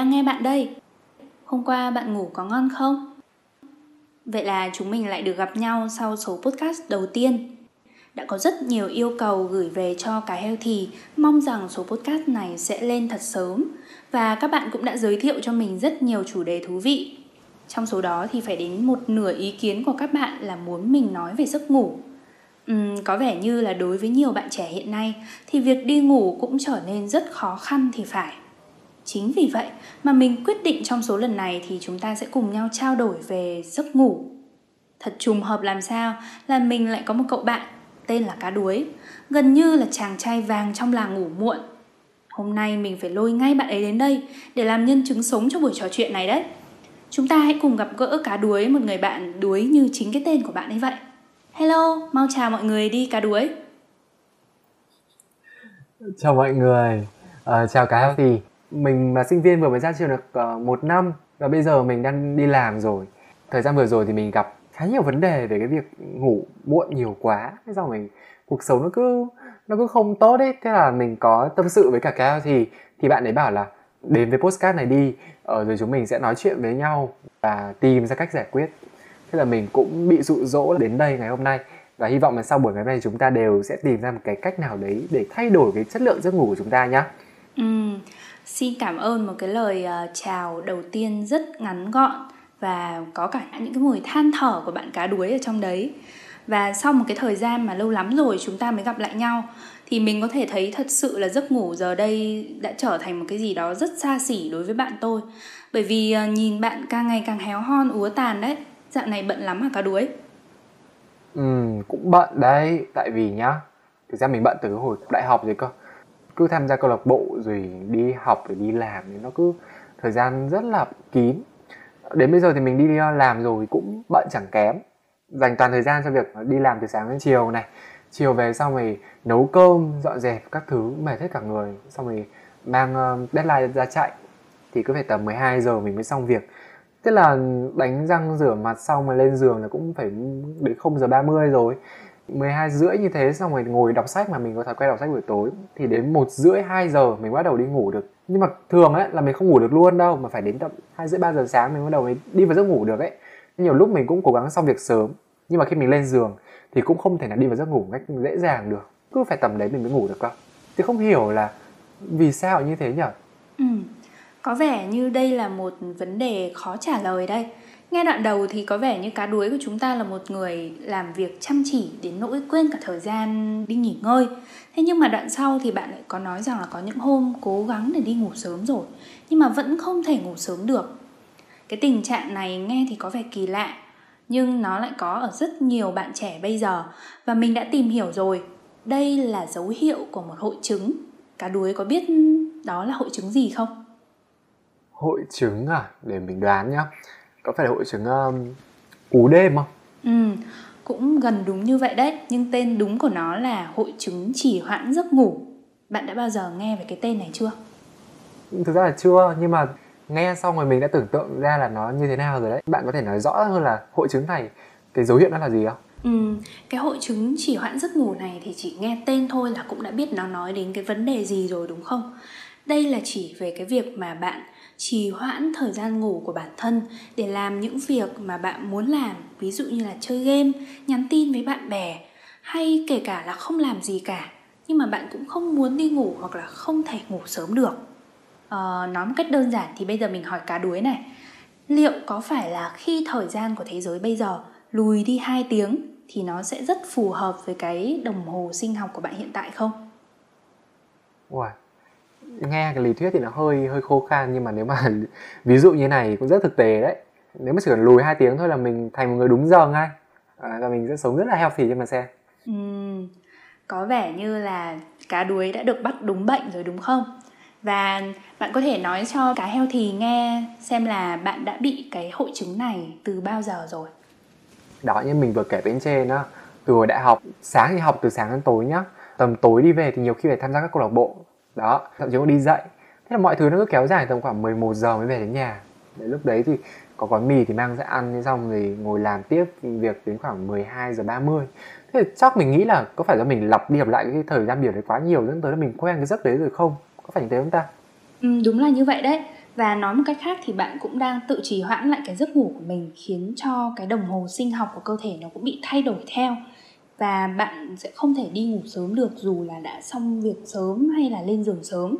đang nghe bạn đây. Hôm qua bạn ngủ có ngon không? Vậy là chúng mình lại được gặp nhau sau số podcast đầu tiên. Đã có rất nhiều yêu cầu gửi về cho cái heo thì mong rằng số podcast này sẽ lên thật sớm và các bạn cũng đã giới thiệu cho mình rất nhiều chủ đề thú vị. Trong số đó thì phải đến một nửa ý kiến của các bạn là muốn mình nói về giấc ngủ Uhm, có vẻ như là đối với nhiều bạn trẻ hiện nay thì việc đi ngủ cũng trở nên rất khó khăn thì phải. Chính vì vậy mà mình quyết định trong số lần này thì chúng ta sẽ cùng nhau trao đổi về giấc ngủ. Thật trùng hợp làm sao là mình lại có một cậu bạn tên là Cá Đuối, gần như là chàng trai vàng trong làng ngủ muộn. Hôm nay mình phải lôi ngay bạn ấy đến đây để làm nhân chứng sống cho buổi trò chuyện này đấy. Chúng ta hãy cùng gặp gỡ Cá Đuối, một người bạn đuối như chính cái tên của bạn ấy vậy. Hello, mau chào mọi người đi cá đuối. Chào mọi người, à, chào cá heo mình là sinh viên vừa mới ra trường được uh, một năm và bây giờ mình đang đi làm rồi. Thời gian vừa rồi thì mình gặp khá nhiều vấn đề về cái việc ngủ muộn nhiều quá. Thế sao mình cuộc sống nó cứ nó cứ không tốt ấy. Thế là mình có tâm sự với cả cao thì thì bạn ấy bảo là đến với postcard này đi, ở rồi chúng mình sẽ nói chuyện với nhau và tìm ra cách giải quyết thế là mình cũng bị dụ dỗ đến đây ngày hôm nay và hy vọng là sau buổi ngày hôm nay chúng ta đều sẽ tìm ra một cái cách nào đấy để thay đổi cái chất lượng giấc ngủ của chúng ta nhé. Ừ, xin cảm ơn một cái lời uh, chào đầu tiên rất ngắn gọn và có cả những cái mùi than thở của bạn cá đuối ở trong đấy. Và sau một cái thời gian mà lâu lắm rồi chúng ta mới gặp lại nhau thì mình có thể thấy thật sự là giấc ngủ giờ đây đã trở thành một cái gì đó rất xa xỉ đối với bạn tôi. Bởi vì uh, nhìn bạn càng ngày càng héo hon úa tàn đấy Dạo này bận lắm hả cá đuối? Ừ, cũng bận đấy Tại vì nhá Thực ra mình bận từ hồi đại học rồi cơ cứ tham gia câu lạc bộ rồi đi học rồi đi làm thì Nó cứ thời gian rất là kín. Đến bây giờ thì mình đi làm rồi cũng bận chẳng kém. Dành toàn thời gian cho việc đi làm từ sáng đến chiều này. Chiều về xong rồi nấu cơm, dọn dẹp các thứ mệt hết cả người. Xong rồi mang ờ, deadline ra chạy. Thì cứ phải tầm 12 giờ mình mới xong việc. Tức là đánh răng rửa mặt xong mà lên giường là cũng phải đến 0 giờ 30 rồi. 12 rưỡi như thế, xong rồi ngồi đọc sách mà mình có thói quen đọc sách buổi tối. Thì đến một rưỡi 2 giờ mình bắt đầu đi ngủ được. Nhưng mà thường ấy là mình không ngủ được luôn đâu, mà phải đến tầm hai rưỡi, ba giờ sáng mình bắt đầu mới đi vào giấc ngủ được ấy. Nhiều lúc mình cũng cố gắng xong việc sớm, nhưng mà khi mình lên giường thì cũng không thể nào đi vào giấc ngủ cách dễ dàng được. Cứ phải tầm đấy mình mới ngủ được cơ thì không hiểu là vì sao như thế nhỉ ừ có vẻ như đây là một vấn đề khó trả lời đây. Nghe đoạn đầu thì có vẻ như cá đuối của chúng ta là một người làm việc chăm chỉ đến nỗi quên cả thời gian đi nghỉ ngơi. Thế nhưng mà đoạn sau thì bạn lại có nói rằng là có những hôm cố gắng để đi ngủ sớm rồi, nhưng mà vẫn không thể ngủ sớm được. Cái tình trạng này nghe thì có vẻ kỳ lạ, nhưng nó lại có ở rất nhiều bạn trẻ bây giờ và mình đã tìm hiểu rồi. Đây là dấu hiệu của một hội chứng. Cá đuối có biết đó là hội chứng gì không? hội chứng à để mình đoán nhá có phải là hội chứng um, cú đêm không? Ừ cũng gần đúng như vậy đấy. Nhưng tên đúng của nó là hội chứng trì hoãn giấc ngủ. Bạn đã bao giờ nghe về cái tên này chưa? Thực ra là chưa nhưng mà nghe xong rồi mình đã tưởng tượng ra là nó như thế nào rồi đấy. Bạn có thể nói rõ hơn là hội chứng này cái dấu hiệu nó là gì không? Ừ, cái hội chứng trì hoãn giấc ngủ này thì chỉ nghe tên thôi là cũng đã biết nó nói đến cái vấn đề gì rồi đúng không? Đây là chỉ về cái việc mà bạn trì hoãn thời gian ngủ của bản thân để làm những việc mà bạn muốn làm ví dụ như là chơi game nhắn tin với bạn bè hay kể cả là không làm gì cả nhưng mà bạn cũng không muốn đi ngủ hoặc là không thể ngủ sớm được à, nói một cách đơn giản thì bây giờ mình hỏi cá đuối này liệu có phải là khi thời gian của thế giới bây giờ lùi đi 2 tiếng thì nó sẽ rất phù hợp với cái đồng hồ sinh học của bạn hiện tại không? Wow, nghe cái lý thuyết thì nó hơi hơi khô khan nhưng mà nếu mà ví dụ như này cũng rất thực tế đấy. Nếu mà chỉ cần lùi hai tiếng thôi là mình thành một người đúng giờ ngay. À, và mình sẽ sống rất là healthy cho mà xem. Ừ, có vẻ như là cá đuối đã được bắt đúng bệnh rồi đúng không? Và bạn có thể nói cho cá healthy nghe xem là bạn đã bị cái hội chứng này từ bao giờ rồi? Đó như mình vừa kể bên trên đó. Từ hồi đại học sáng thì học từ sáng đến tối nhá. Tầm tối đi về thì nhiều khi phải tham gia các câu lạc bộ đó thậm chí còn đi dậy thế là mọi thứ nó cứ kéo dài tầm khoảng 11 giờ mới về đến nhà. Đấy, lúc đấy thì có gói mì thì mang ra ăn xong rồi ngồi làm tiếp việc đến khoảng 12 giờ 30 thế thì chắc mình nghĩ là có phải là mình lặp đi lặp lại cái thời gian biểu đấy quá nhiều dẫn tới là mình quen cái giấc đấy rồi không? Có phải như thế không ta? Ừ, đúng là như vậy đấy. Và nói một cách khác thì bạn cũng đang tự trì hoãn lại cái giấc ngủ của mình khiến cho cái đồng hồ sinh học của cơ thể nó cũng bị thay đổi theo và bạn sẽ không thể đi ngủ sớm được dù là đã xong việc sớm hay là lên giường sớm.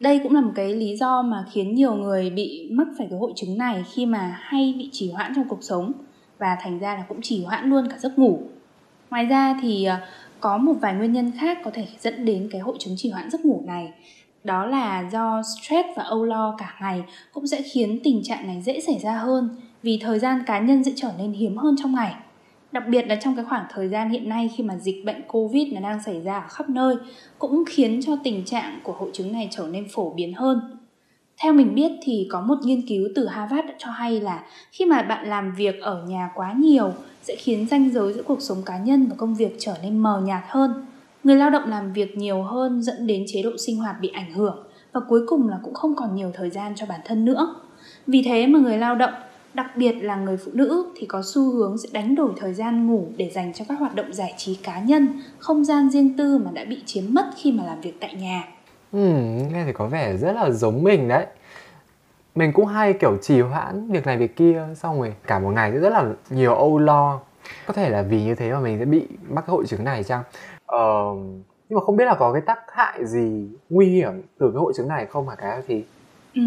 Đây cũng là một cái lý do mà khiến nhiều người bị mắc phải cái hội chứng này khi mà hay bị trì hoãn trong cuộc sống và thành ra là cũng trì hoãn luôn cả giấc ngủ. Ngoài ra thì ờ, có một vài nguyên nhân khác có thể dẫn đến cái hội chứng trì hoãn giấc ngủ này đó là do stress và âu lo cả ngày cũng sẽ khiến tình trạng này dễ xảy ra hơn vì thời gian cá nhân sẽ trở nên hiếm hơn trong ngày đặc biệt là trong cái khoảng thời gian hiện nay khi mà dịch bệnh covid nó đang xảy ra ở khắp nơi, cũng khiến cho tình trạng của hội chứng này trở nên phổ biến hơn. Theo mình biết thì có một nghiên cứu từ Harvard đã cho hay là khi mà bạn làm việc ở nhà quá nhiều, sẽ khiến ranh giới giữa cuộc sống cá nhân và công việc trở nên mờ nhạt hơn. Người lao động làm việc nhiều hơn dẫn đến chế độ sinh hoạt bị ảnh hưởng và cuối cùng là cũng không còn nhiều thời gian cho bản thân nữa. Vì thế mà người lao động đặc biệt là người phụ nữ thì có xu hướng sẽ đánh đổi thời gian ngủ để dành cho các hoạt động giải trí cá nhân không gian riêng tư mà đã bị chiếm mất khi mà làm việc tại nhà. Ừ, nghe thì có vẻ rất là giống mình đấy. Mình cũng hay kiểu trì hoãn việc này việc kia xong rồi cả một ngày rất là nhiều âu lo. Có thể là vì như thế mà mình sẽ bị mắc cái hội chứng này chăng? Uh, nhưng mà không biết là có cái tác hại gì nguy hiểm từ cái hội chứng này không hả cái thì ừ,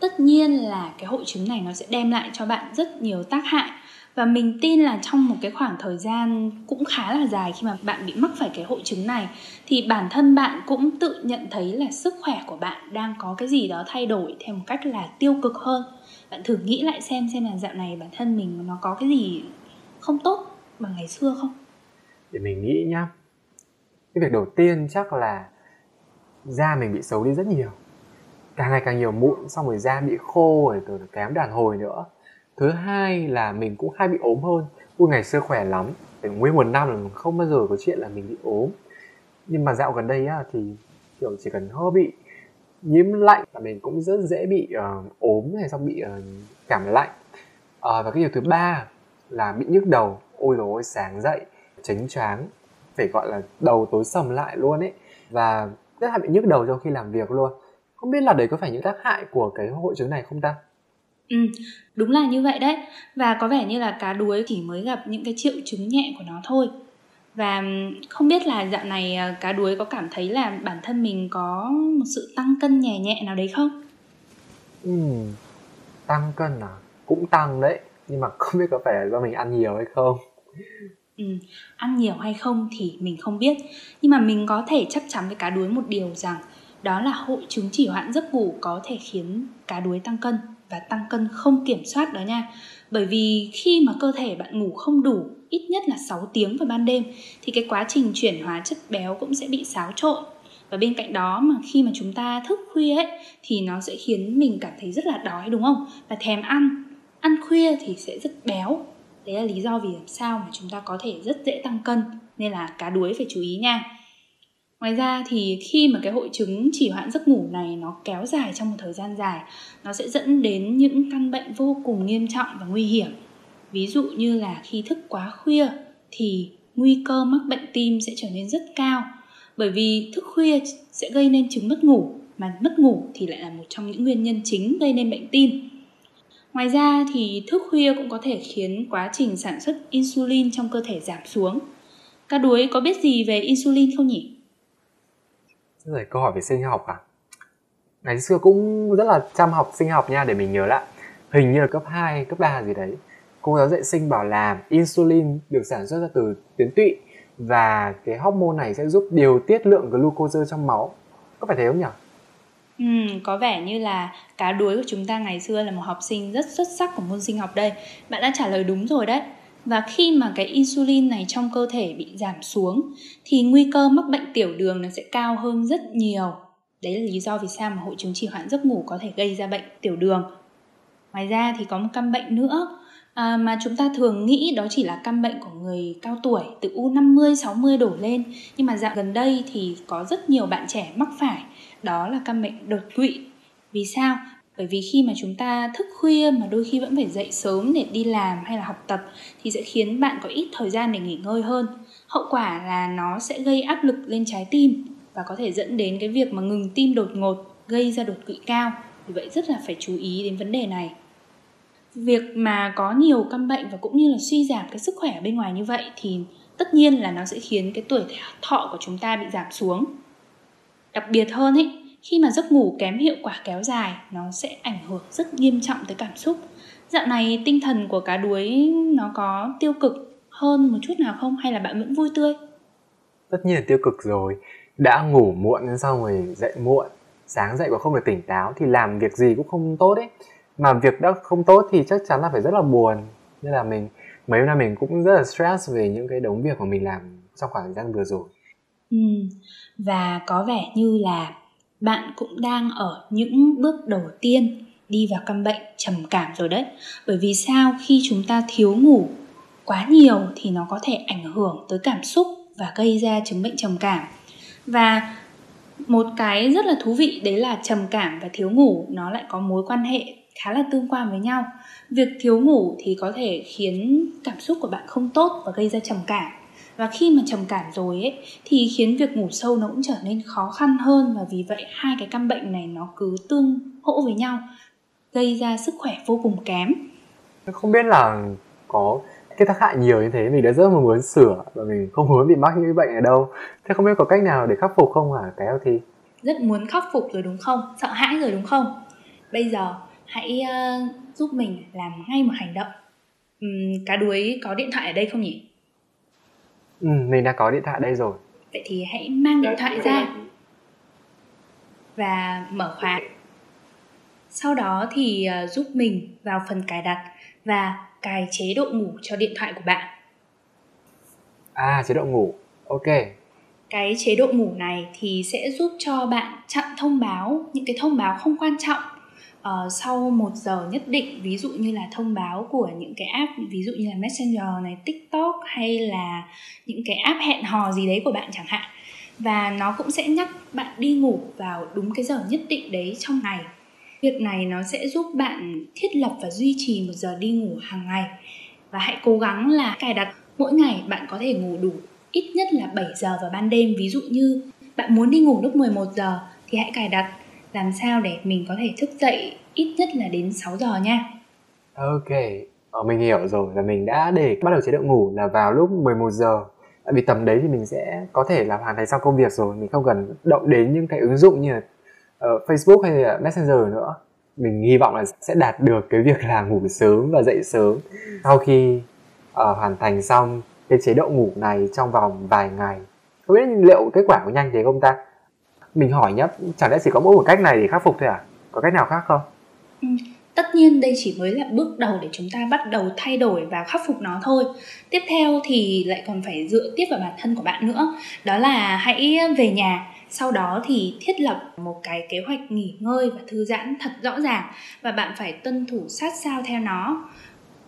tất nhiên là cái hội chứng này nó sẽ đem lại cho bạn rất nhiều tác hại. Và mình tin là trong một cái khoảng thời gian cũng khá là dài khi mà bạn bị mắc phải cái hội chứng này, thì bản thân bạn cũng tự nhận thấy là sức khỏe của bạn đang có cái gì đó thay đổi theo một cách là tiêu cực hơn. Bạn thử nghĩ lại xem xem là dạo này bản thân mình nó có cái gì không tốt bằng ngày xưa không? Để mình nghĩ nhá. Cái việc đầu tiên chắc là da mình bị xấu đi rất nhiều càng ngày càng nhiều mụn xong rồi da bị khô rồi từ kém đàn hồi nữa. Thứ hai là mình cũng hay bị ốm hơn. Ui ngày xưa khỏe lắm. Để nguyên một năm là mình không bao giờ có chuyện là mình bị ốm. Nhưng mà dạo gần đây á thì kiểu chỉ cần hơi bị nhiễm lạnh là mình cũng rất dễ bị uh, ốm hay xong bị uh, cảm lạnh. Uh, và cái điều thứ ba là bị nhức đầu. Ôi rồi sáng dậy chánh choáng phải gọi là đầu tối sầm lại luôn ấy. Và rất hay bị nhức đầu trong khi làm việc luôn không biết là đấy có phải những tác hại của cái hội chứng này không ta? Ừ, đúng là như vậy đấy. Và có vẻ như là cá đuối chỉ mới gặp những cái triệu chứng nhẹ của nó thôi. Và không biết là dạo này à, cá đuối có cảm thấy là bản thân mình có một sự tăng cân nhẹ nhẹ nào đấy không? Ừ, tăng cân à? Cũng tăng đấy Nhưng mà không biết có phải là do mình ăn nhiều hay không. Ừ, ăn nhiều hay không thì mình không biết. Nhưng mà mình có thể chắc chắn với cá đuối một điều rằng đó là hội chứng chỉ hoãn giấc ngủ có thể khiến cá đuối tăng cân Và tăng cân không kiểm soát đó nha. Bởi vì khi mà cơ thể bạn ngủ không đủ, ít nhất là 6 tiếng vào ban đêm, Thì cái quá trình chuyển hóa chất béo cũng sẽ bị xáo trộn. Và bên cạnh đó mà khi mà chúng ta thức khuya ấy, thì nó sẽ khiến mình cảm thấy rất là đói, đúng không? Và thèm ăn. Ăn khuya thì sẽ rất béo. Đấy là lý do vì làm sao mà chúng ta có thể rất dễ tăng cân. Nên là cá đuối phải chú ý nha ngoài ra thì khi mà cái hội chứng chỉ hoãn giấc ngủ này nó kéo dài trong một thời gian dài, nó sẽ dẫn đến những căn bệnh vô cùng nghiêm trọng và nguy hiểm ví dụ như là khi thức quá khuya thì nguy cơ mắc bệnh tim sẽ trở nên rất cao bởi vì thức khuya sẽ gây nên chứng mất ngủ, mà mất ngủ thì lại là một trong những nguyên nhân chính gây nên bệnh tim Ngoài ra thì thức khuya cũng có thể khiến quá trình sản xuất insulin trong cơ thể giảm xuống. các đuối có biết gì về insulin không nhỉ? Rồi câu hỏi về sinh học à? Ngày xưa cũng rất là chăm học sinh học nha để mình nhớ lại. Hình như là cấp 2, cấp 3 gì đấy. Cô giáo dạy sinh bảo là insulin được sản xuất ra từ tuyến tụy và cái hormone này sẽ giúp điều tiết lượng glucose trong máu. Có phải thế không nhỉ? Ừ, có vẻ như là cá đuối của chúng ta ngày xưa là một học sinh rất xuất sắc của môn sinh học đây. Bạn đã trả lời đúng rồi đấy. Và khi mà cái insulin này trong cơ thể bị giảm xuống thì nguy cơ mắc bệnh tiểu đường nó sẽ cao hơn rất nhiều. Đấy là lý do vì sao mà hội chứng trì hoãn giấc ngủ có thể gây ra bệnh tiểu đường. Ngoài ra thì có một căn bệnh nữa à, mà chúng ta thường nghĩ đó chỉ là căn bệnh của người cao tuổi từ U50, 60 đổ lên. Nhưng mà dạo gần đây thì có rất nhiều bạn trẻ mắc phải đó là căn bệnh đột quỵ vì sao bởi vì khi mà chúng ta thức khuya mà đôi khi vẫn phải dậy sớm để đi làm hay là học tập thì sẽ khiến bạn có ít thời gian để nghỉ ngơi hơn. Hậu quả là nó sẽ gây áp lực lên trái tim và có thể dẫn đến cái việc mà ngừng tim đột ngột, gây ra đột quỵ cao. Vì vậy rất là phải chú ý đến vấn đề này. Việc mà có nhiều căn bệnh và cũng như là suy giảm cái sức khỏe bên ngoài như vậy thì tất nhiên là nó sẽ khiến cái tuổi thọ của chúng ta bị giảm xuống. Đặc biệt hơn ấy khi mà giấc ngủ kém hiệu quả kéo dài nó sẽ ảnh hưởng rất nghiêm trọng tới cảm xúc. Dạo này tinh thần của cá đuối nó có tiêu cực hơn một chút nào không? Hay là bạn vẫn vui tươi? Tất nhiên là tiêu cực rồi. Đã ngủ muộn xong rồi dậy muộn sáng dậy và không được tỉnh táo thì làm việc gì cũng không tốt ấy. Mà việc đã không tốt thì chắc chắn là phải rất là buồn. Nên là mình mấy hôm nay mình cũng rất là stress về những cái đống việc mà mình làm trong khoảng thời gian vừa rồi. Ừ. và có vẻ như là bạn cũng đang ở những bước đầu tiên đi vào căn bệnh trầm cảm rồi đấy. Bởi vì sao? Khi chúng ta thiếu ngủ quá nhiều thì nó có thể ảnh hưởng tới cảm xúc và gây ra chứng bệnh trầm cảm. Và một cái rất là thú vị, đấy là trầm cảm và thiếu ngủ, nó lại có mối quan hệ khá là tương quan với nhau. Việc thiếu ngủ thì có thể khiến cảm xúc của bạn không tốt và gây ra trầm cảm và khi mà trầm cảm rồi ấy thì khiến việc ngủ sâu nó cũng trở nên khó khăn hơn. Và vì vậy hai cái căn bệnh này nó cứ tương hỗ với nhau gây ra sức khỏe vô cùng kém. Không biết là có cái tác hại nhiều như thế. Mình đã rất muốn sửa và mình không muốn bị mắc những bệnh ở đâu. Thế không biết có cách nào để khắc phục không hả cái thì rất muốn khắc phục rồi đúng không? Sợ hãi rồi đúng không? Bây giờ hãy uh, giúp mình làm ngay một hành động. Uhm, cá đuối có điện thoại ở đây không nhỉ ừ mình đã có điện thoại đây rồi. Vậy thì hãy mang điện thoại ra và mở khóa. Sau đó thì uh, giúp mình vào phần cài đặt và cài chế độ ngủ cho điện thoại của bạn. À chế độ ngủ. Ok. Cái chế độ ngủ này thì sẽ giúp cho bạn chặn thông báo những cái thông báo không quan trọng uh, sau một giờ nhất định ví dụ như là thông báo của những cái app ví dụ như là messenger này tiktok hay là những cái app hẹn hò gì đấy của bạn chẳng hạn và nó cũng sẽ nhắc bạn đi ngủ vào đúng cái giờ nhất định đấy trong ngày. Việc này nó sẽ giúp bạn thiết lập và duy trì một giờ đi ngủ hàng ngày. Và hãy cố gắng là cài đặt mỗi ngày bạn có thể ngủ đủ ít nhất là 7 giờ vào ban đêm. Ví dụ như bạn muốn đi ngủ lúc 11 giờ thì hãy cài đặt làm sao để mình có thể thức dậy ít nhất là đến 6 giờ nha. Ok, ờ, mình hiểu rồi là mình đã để bắt đầu chế độ ngủ là vào lúc 11 giờ Tại vì tầm đấy thì mình sẽ có thể làm hoàn thành xong công việc rồi Mình không cần động đến những cái ứng dụng như là uh, Facebook hay là Messenger nữa Mình hy vọng là sẽ đạt được cái việc là ngủ sớm và dậy sớm Sau khi uh, hoàn thành xong cái chế độ ngủ này trong vòng vài ngày Không biết liệu kết quả có nhanh thế không ta? Mình hỏi nhá chẳng lẽ chỉ có mỗi một cách này để khắc phục thôi à? Có cách nào khác không? Ừ, tất nhiên đây chỉ mới là bước đầu để chúng ta bắt đầu thay đổi và khắc phục nó thôi. Tiếp theo thì lại còn phải dựa tiếp vào bản thân của bạn nữa. Đó là hãy về nhà sau đó thì thiết lập một cái kế hoạch nghỉ ngơi và thư giãn thật rõ ràng và bạn phải tuân thủ sát sao theo nó.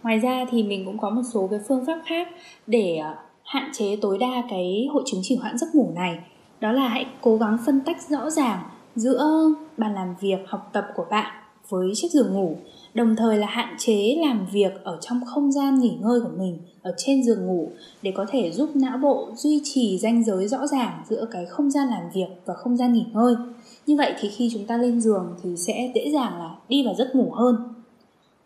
Ngoài ra thì mình cũng có một số cái phương pháp khác để ờ, hạn chế tối đa cái hội chứng trì hoãn giấc ngủ này đó là hãy cố gắng phân tách rõ ràng giữa bàn làm việc, học tập của bạn với chiếc giường ngủ, đồng thời là hạn chế làm việc ở trong không gian nghỉ ngơi của mình ở trên giường ngủ để có thể giúp não bộ duy trì ranh giới rõ ràng giữa cái không gian làm việc và không gian nghỉ ngơi. Như vậy thì khi chúng ta lên giường thì sẽ dễ dàng là đi vào giấc ngủ hơn.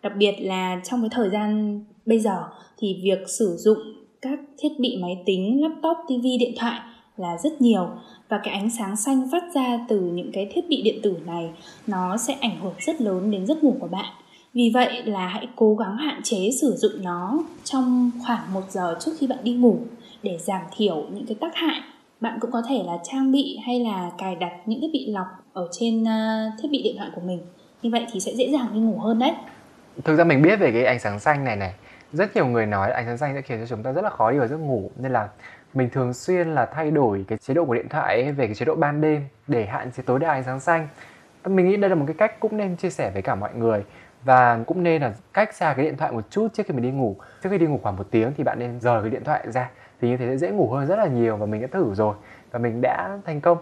Đặc biệt là trong cái thời gian bây giờ thì việc sử dụng các thiết bị máy tính, laptop tv điện thoại là rất nhiều. Và cái ánh sáng xanh phát ra từ những cái thiết bị điện tử này, nó sẽ ảnh hưởng rất lớn đến giấc ngủ của bạn. Vì vậy là hãy cố gắng hạn chế sử dụng nó trong khoảng một giờ trước khi bạn đi ngủ để giảm thiểu những cái tác hại. Bạn cũng có thể là trang bị hay là cài đặt những thiết bị lọc ở trên à, thiết bị điện thoại của mình. Như vậy thì sẽ dễ dàng đi ngủ hơn đấy. Thực ra mình biết về cái ánh sáng xanh này này. Rất nhiều người nói ánh sáng xanh sẽ khiến cho chúng ta rất là khó đi vào giấc ngủ. Nên là mình thường xuyên là thay đổi cái chế độ của điện thoại ấy về cái chế độ ban đêm để hạn chế tối đa ánh sáng xanh. Mình nghĩ đây là một cái cách cũng nên chia sẻ với cả mọi người và cũng nên là cách xa cái điện thoại một chút trước khi mình đi ngủ. Trước khi đi ngủ khoảng một tiếng thì bạn nên rời cái điện thoại ra, thì như thế sẽ dễ ngủ hơn rất là nhiều và mình đã thử rồi và mình đã thành công.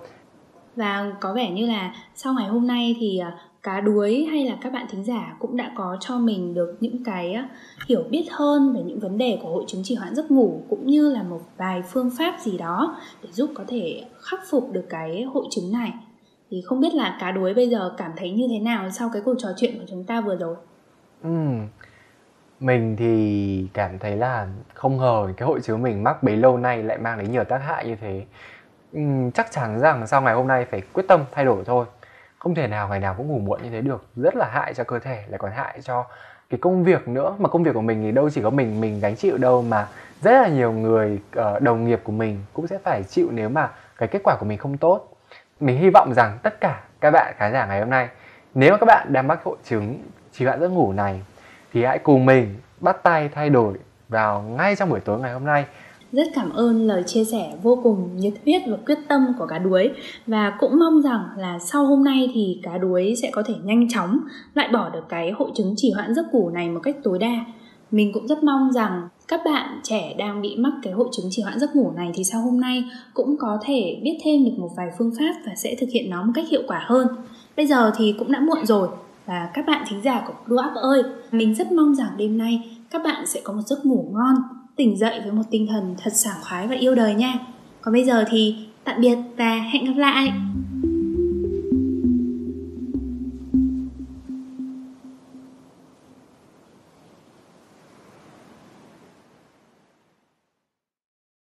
Và có vẻ như là sau ngày hôm nay thì à, cá đuối hay là các bạn thính giả cũng đã có cho mình được những cái hiểu biết hơn về những vấn đề của hội chứng trì hoãn giấc ngủ cũng như là một vài phương pháp gì đó để giúp có thể khắc phục được cái hội chứng này. Thì không biết là cá đuối bây giờ cảm thấy như thế nào sau cái cuộc trò chuyện của chúng ta vừa rồi? Ừ. mình thì cảm thấy là không ngờ cái hội chứng mình mắc bấy lâu nay lại mang đến nhiều tác hại như thế. Ừ, chắc chắn rằng sau ngày hôm nay phải quyết tâm thay đổi thôi không thể nào ngày nào cũng ngủ muộn như thế được. Rất là hại cho cơ thể lại còn hại cho cái công việc nữa. Mà công việc của mình thì đâu chỉ có mình mình gánh chịu đâu mà rất là nhiều người uh, đồng nghiệp của mình cũng sẽ phải chịu nếu mà cái kết quả của mình không tốt. Mình hy vọng rằng tất cả các bạn khán giả ngày hôm nay nếu mà các bạn đang mắc hội chứng trì hoãn giấc ngủ này thì hãy cùng mình bắt tay thay đổi vào ngay trong buổi tối ngày hôm nay rất cảm ơn lời chia sẻ vô cùng nhiệt huyết và quyết tâm của cá đuối. Và cũng mong rằng là sau hôm nay thì cá đuối sẽ có thể nhanh chóng loại bỏ được cái hội chứng trì hoãn giấc ngủ này một cách tối đa. Mình cũng rất mong rằng các bạn trẻ đang bị mắc cái hội chứng trì hoãn giấc ngủ này thì sau hôm nay cũng có thể biết thêm được một vài phương pháp và sẽ thực hiện nó một cách hiệu quả hơn. Bây giờ thì cũng đã muộn rồi và các bạn thính giả của Blue Up ơi, mình rất mong rằng đêm nay các bạn sẽ có một giấc ngủ ngon tỉnh dậy với một tinh thần thật sảng khoái và yêu đời nha. Còn bây giờ thì tạm biệt và hẹn gặp lại.